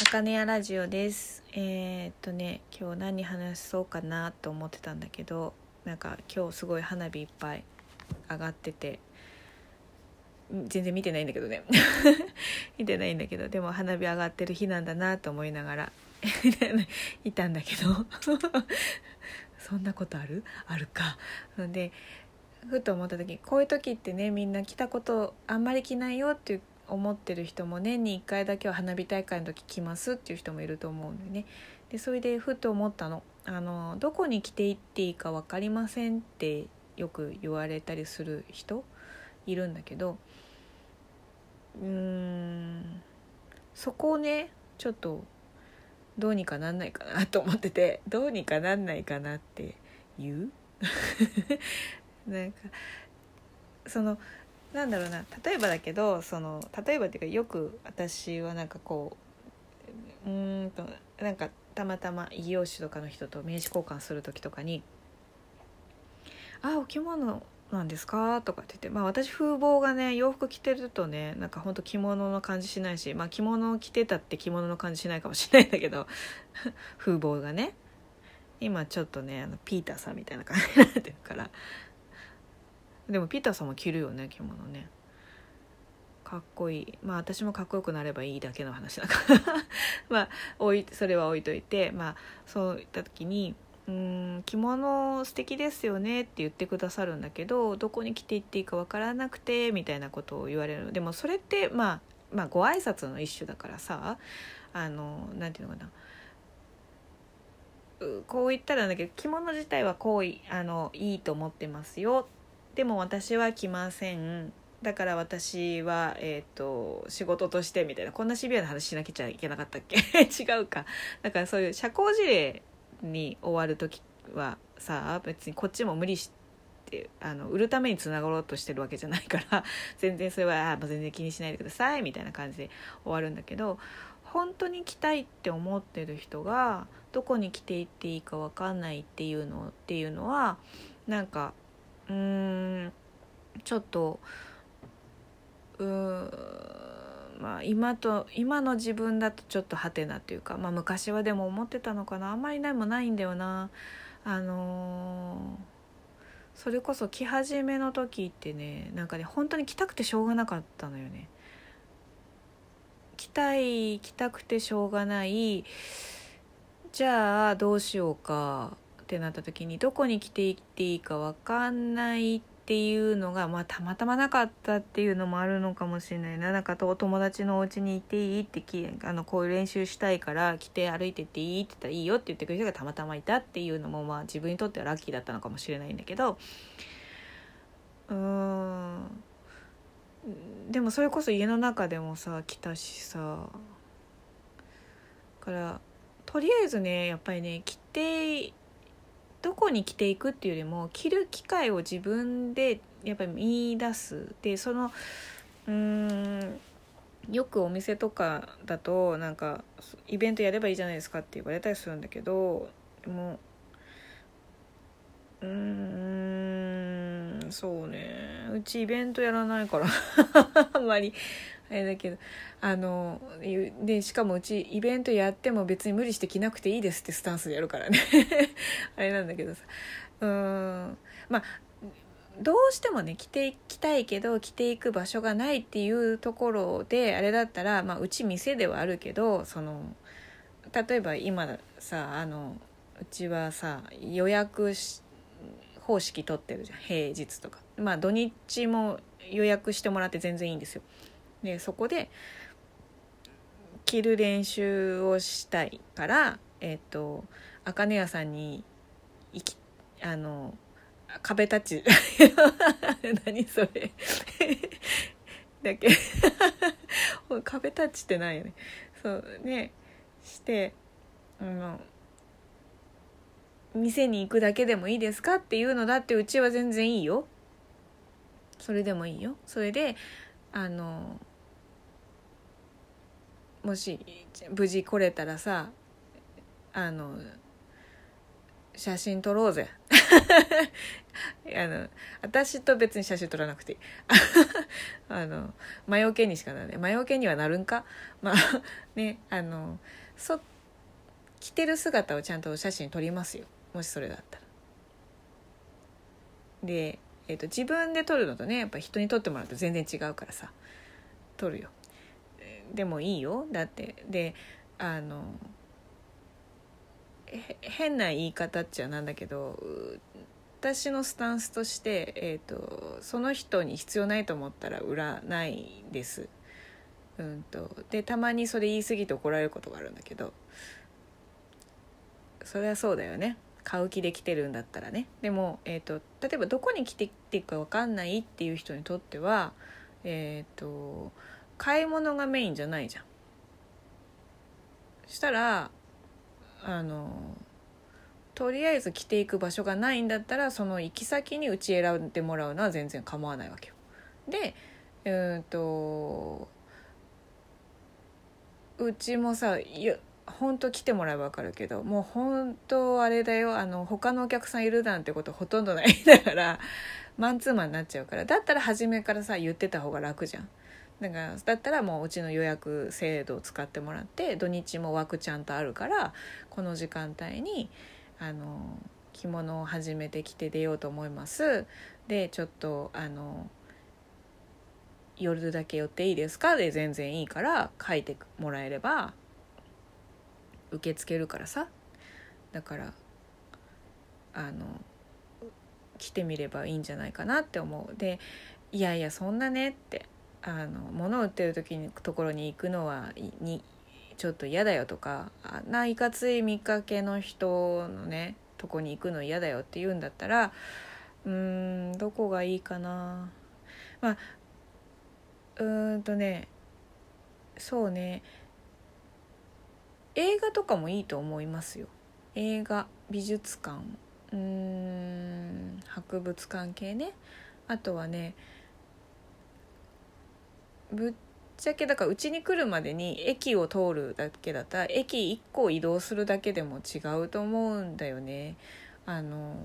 あかねやラジオです。えー、っとね今日何話そうかなと思ってたんだけどなんか今日すごい花火いっぱい上がってて全然見てないんだけどね。見てないんだけどでも花火上がってる日なんだなと思いながら いたんだけど。そんなことある？あるか。でふと思った時こういう時ってねみんな来たことあんまり着ないよって思ってる人も年に1回だけは花火大会の時来ますっていう人もいると思うんでね。でそれでふと思ったの。あのどこに着ていっていいか分かりませんってよく言われたりする人いるんだけどうーんそこをねちょっとどうにかなんないかなと思ってて どうにかなんないかなって言う？なんかそのなんだろうな例えばだけどその例えばっていうかよく私はなんかこううんとなんかたまたま異業種とかの人と名刺交換する時とかに「あお着物なんですか?」とかって言ってまあ私風貌がね洋服着てるとねなんかほんと着物の感じしないしまあ着物を着てたって着物の感じしないかもしれないんだけど 風貌がね今ちょっとねあのピーターさんみたいな感じになってるからでもピーターさんも着るよね着物ね。かっこいい。まあ私もかっこよくなればいいだけの話だから。まあ置いそれは置いといて。まあそういった時に「うん着物素敵ですよね」って言ってくださるんだけどどこに着ていっていいか分からなくてみたいなことを言われる。でもそれってまあまあご挨拶の一種だからさあのなんていうのかな。こう言ったらだけど着物自体はこうあのいいと思ってますよ。でも私は来ません。だから私は、えーと、仕事としてみたいな。こんなシビアな話しなきゃいけなかったっけ？違うか。だからそういう社交辞令に終わる時はさ別にこっちも無理してあの売るためにつながろうとしてるわけじゃないから 全然それはあ全然気にしないでくださいみたいな感じで終わるんだけど本当に来たいって思ってる人がどこに来ていっていいか分かんないっていうのっていうのはなんかうーんちょっとうーんまあ今と今の自分だとちょっとハテナというか、まあ、昔はでも思ってたのかな。あんまりないもないんだよな。あのー、それこそ来始めの時ってねなんかね本当に来たくてしょうがなかったのよね。来たい来たくてしょうがない。じゃあどうしようか。ってなった時にどこに来ていっていいか分かんないっていうのが、まあ、たまたまなかったっていうのもあるのかもしれない。ななんかお友達のお家に行っていいってあのこういう練習したいから来て歩いてっていいって言ったらいいよって言ってくれる人がたまたまいたっていうのも、まあ、自分にとってはラッキーだったのかもしれないんだけど。うーん。でもそれこそ家の中でもさ来たしさからとりあえずねやっぱりね着てどこに着ていくっていうよりも着る機会を自分でやっぱり見出す。でそのうんよくお店とかだとなんかイベントやればいいじゃないですかって言われたりするんだけどもううんそうね。うちイベントやらないから あんまりあれだけどあのでしかもうちイベントやっても別に無理して着なくていいですってスタンスでやるからね。あれなんだけどさ。うん。まあどうしてもね着ていきたいけど着ていく場所がないっていうところであれだったら、まあ、うち店ではあるけどその例えば今さあのうちはさ予約方式取ってるじゃん。平日とか。まあ土日も予約してもらって全然いいんですよ。でそこで着る練習をしたいからえっ、と茜屋さんに行きあの壁タッチ何それ。だけ。壁タッチってないよね。そうねしてあの店に行くだけでもいいですかっていうのだってうちは全然いいよ。それでもいいよ。それであのもし無事来れたらさあの写真撮ろうぜ。あの私と別に写真撮らなくていい。あの魔除けにしかならない。魔除けにはなるんか？まあ ねあのそ着てる姿をちゃんと写真撮りますよ。もしそれだったら。で、えーと、自分で撮るのとねやっぱ人に撮ってもらうと全然違うからさ。撮るよ。でもいいよ。だってであの変な言い方っちゃなんだけど私のスタンスとして、えーと、その人に必要ないと思ったら売らないです。うんと、でたまにそれ言い過ぎて怒られることがあるんだけどそれはそうだよね。買う気で来てるんだったらね。でも、えーと、例えばどこに来ていくか分かんないっていう人にとってはえっ、ー、と買い物がメインじゃないじゃん。したらあのとりあえず着ていく場所がないんだったらその行き先にうち選んでもらうのは全然構わないわけよ。でうんとうちもさ本当来てもらえば分かるけどもう本当あれだよあの他のお客さんいるなんてことほとんどないだからマンツーマンになっちゃうからだったら初めからさ言ってた方が楽じゃん。だからだったらもううちの予約制度を使ってもらって土日も枠ちゃんとあるからこの時間帯にあの着物を始めてきて出ようと思います。でちょっとあの夜だけ寄っていいですか？で全然いいから書いてもらえれば受け付けるからさ。だからあの来てみればいいんじゃないかなって思う。でいやいやそんなねって。あの物を売ってる時にところに行くのはにちょっと嫌だよとかあないかつい見かけの人のねとこに行くの嫌だよって言うんだったらうーんどこがいいかな。まあうーんとねそうね。映画とかもいいと思いますよ。映画美術館うーん博物館系ね。あとはねぶっちゃけだからうちに来るまでに駅を通るだけだったら駅1個移動するだけでも違うと思うんだよね。あの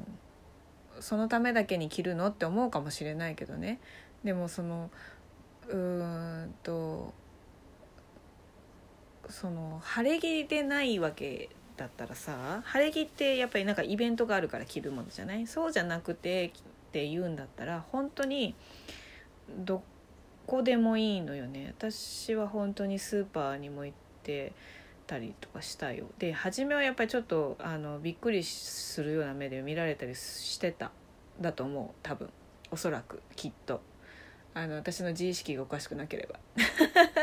そのためだけに着るのって思うかもしれないけどねでもそのうーんとその晴れ着でないわけだったらさ晴れ着ってやっぱりなんかイベントがあるから着るものじゃない？そうじゃなくてって言うんだったら本当にどこでもいいのよね。私は本当にスーパーにも行ってたりとかしたよ。で初めはやっぱりちょっとあのびっくりするような目で見られたりしてた。だと思う。多分。おそらく。きっと。あの私の自意識がおかしくなければ。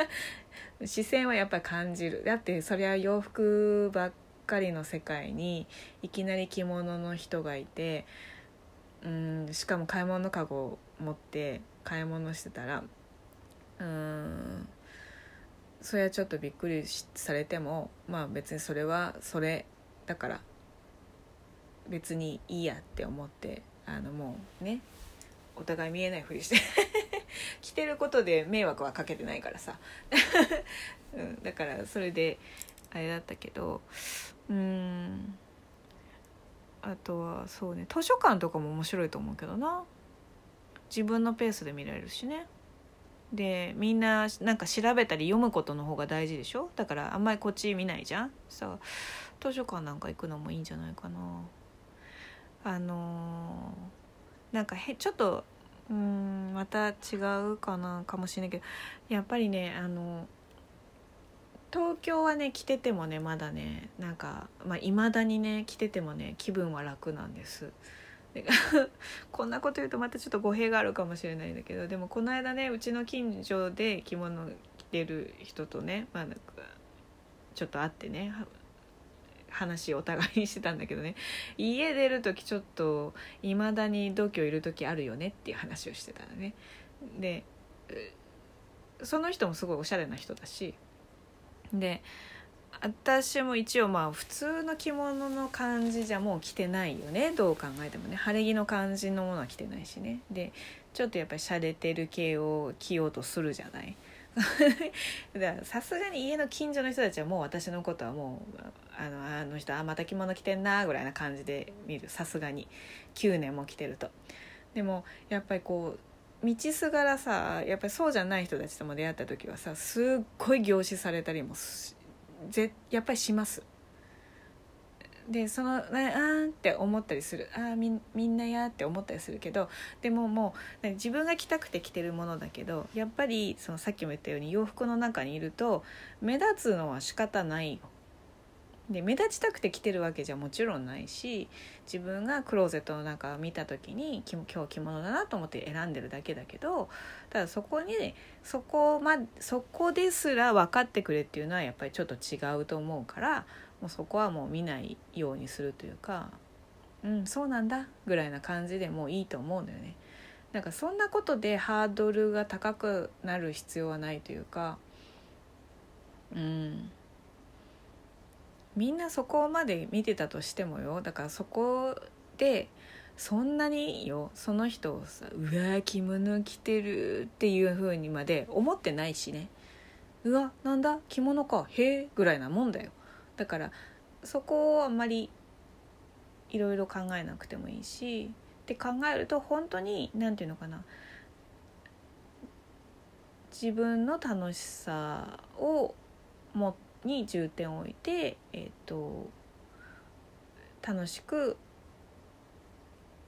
視線はやっぱり感じる。だってそりゃ洋服ばっかりの世界にいきなり着物の人がいてうんしかも買い物かごを持って買い物してたらうん。それはちょっとびっくりされてもまあ別にそれはそれだから別にいいやって思ってあのもうねお互い見えないふりして 着てることで迷惑はかけてないからさ、うん、だからそれであれだったけどうん。あとはそうね図書館とかも面白いと思うけどな。自分のペースで見られるしね。でみんななんか調べたり読むことの方が大事でしょ？だからあんまりこっち見ないじゃん？さ図書館なんか行くのもいいんじゃないかな。あのー、なんかへちょっとうんまた違うかなかもしれないけどやっぱりねあの東京はね着ててもねまだねなんかまあ、未だにね着ててもね気分は楽なんです。こんなこと言うとまたちょっと語弊があるかもしれないんだけどでもこの間ねうちの近所で着物着てる人とね、まあ、なんかちょっと会ってね話お互いにしてたんだけどね家出る時ちょっといまだに度胸いる時あるよねっていう話をしてたのね。でその人もすごいおしゃれな人だしで私も一応まあ普通の着物の感じじゃもう着てないよね。どう考えてもね。晴れ着の感じのものは着てないしね。でちょっとやっぱり洒落てる系を着ようとするじゃない。さすがに家の近所の人たちはもう私のことはもうあのあの人あまた着物着てんなぐらいな感じで見る。さすがに。9年も着てると。でもやっぱりこう道すがらさやっぱりそうじゃない人たちとも出会った時はさすっごい凝視されたりもしぜやっぱりしますでその「ね、あー」って思ったりする「ああみみんなや」って思ったりするけどでももう自分が着たくて着てるものだけどやっぱりそのさっきも言ったように洋服の中にいると目立つのは仕方ない。で目立ちたくて着てるわけじゃもちろんないし自分がクローゼットの中を見た時に今日着物だなと思って選んでるだけだけどただそこに、ね、そこ,、ま、そこですら分かってくれっていうのはやっぱりちょっと違うと思うからもうそこはもう見ないようにするというかうんそうなんだぐらいな感じでもういいと思うんだよね。なんかそんなことでハードルが高くなる必要はないというかうんみんなそこまで見てたとしてもよ。だからそこでそんなにいいよ。その人をさ「うわ着物着てる」っていう風にまで思ってないしね「うわなんだ？着物か。へえ」ぐらいなもんだよ。だからそこをあんまりいろいろ考えなくてもいいし。って考えると本当に何て言うのかな。自分の楽しさをもに重点を置いて、えーと、楽しく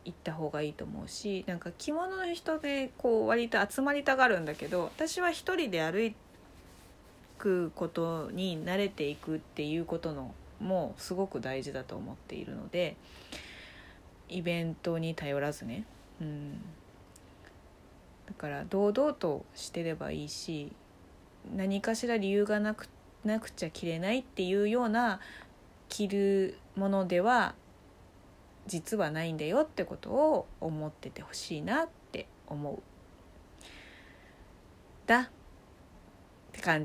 行った方がいいと思うしなんか着物の人でこう割と集まりたがるんだけど私は一人で歩くことに慣れていくっていうことのもすごく大事だと思っているのでイベントに頼らずね、うん、だから堂々としてればいいし何かしら理由がなくなくちゃ着れないっていうような着るものでは実はないんだよってことを思っててほしいなって思う。だって感じ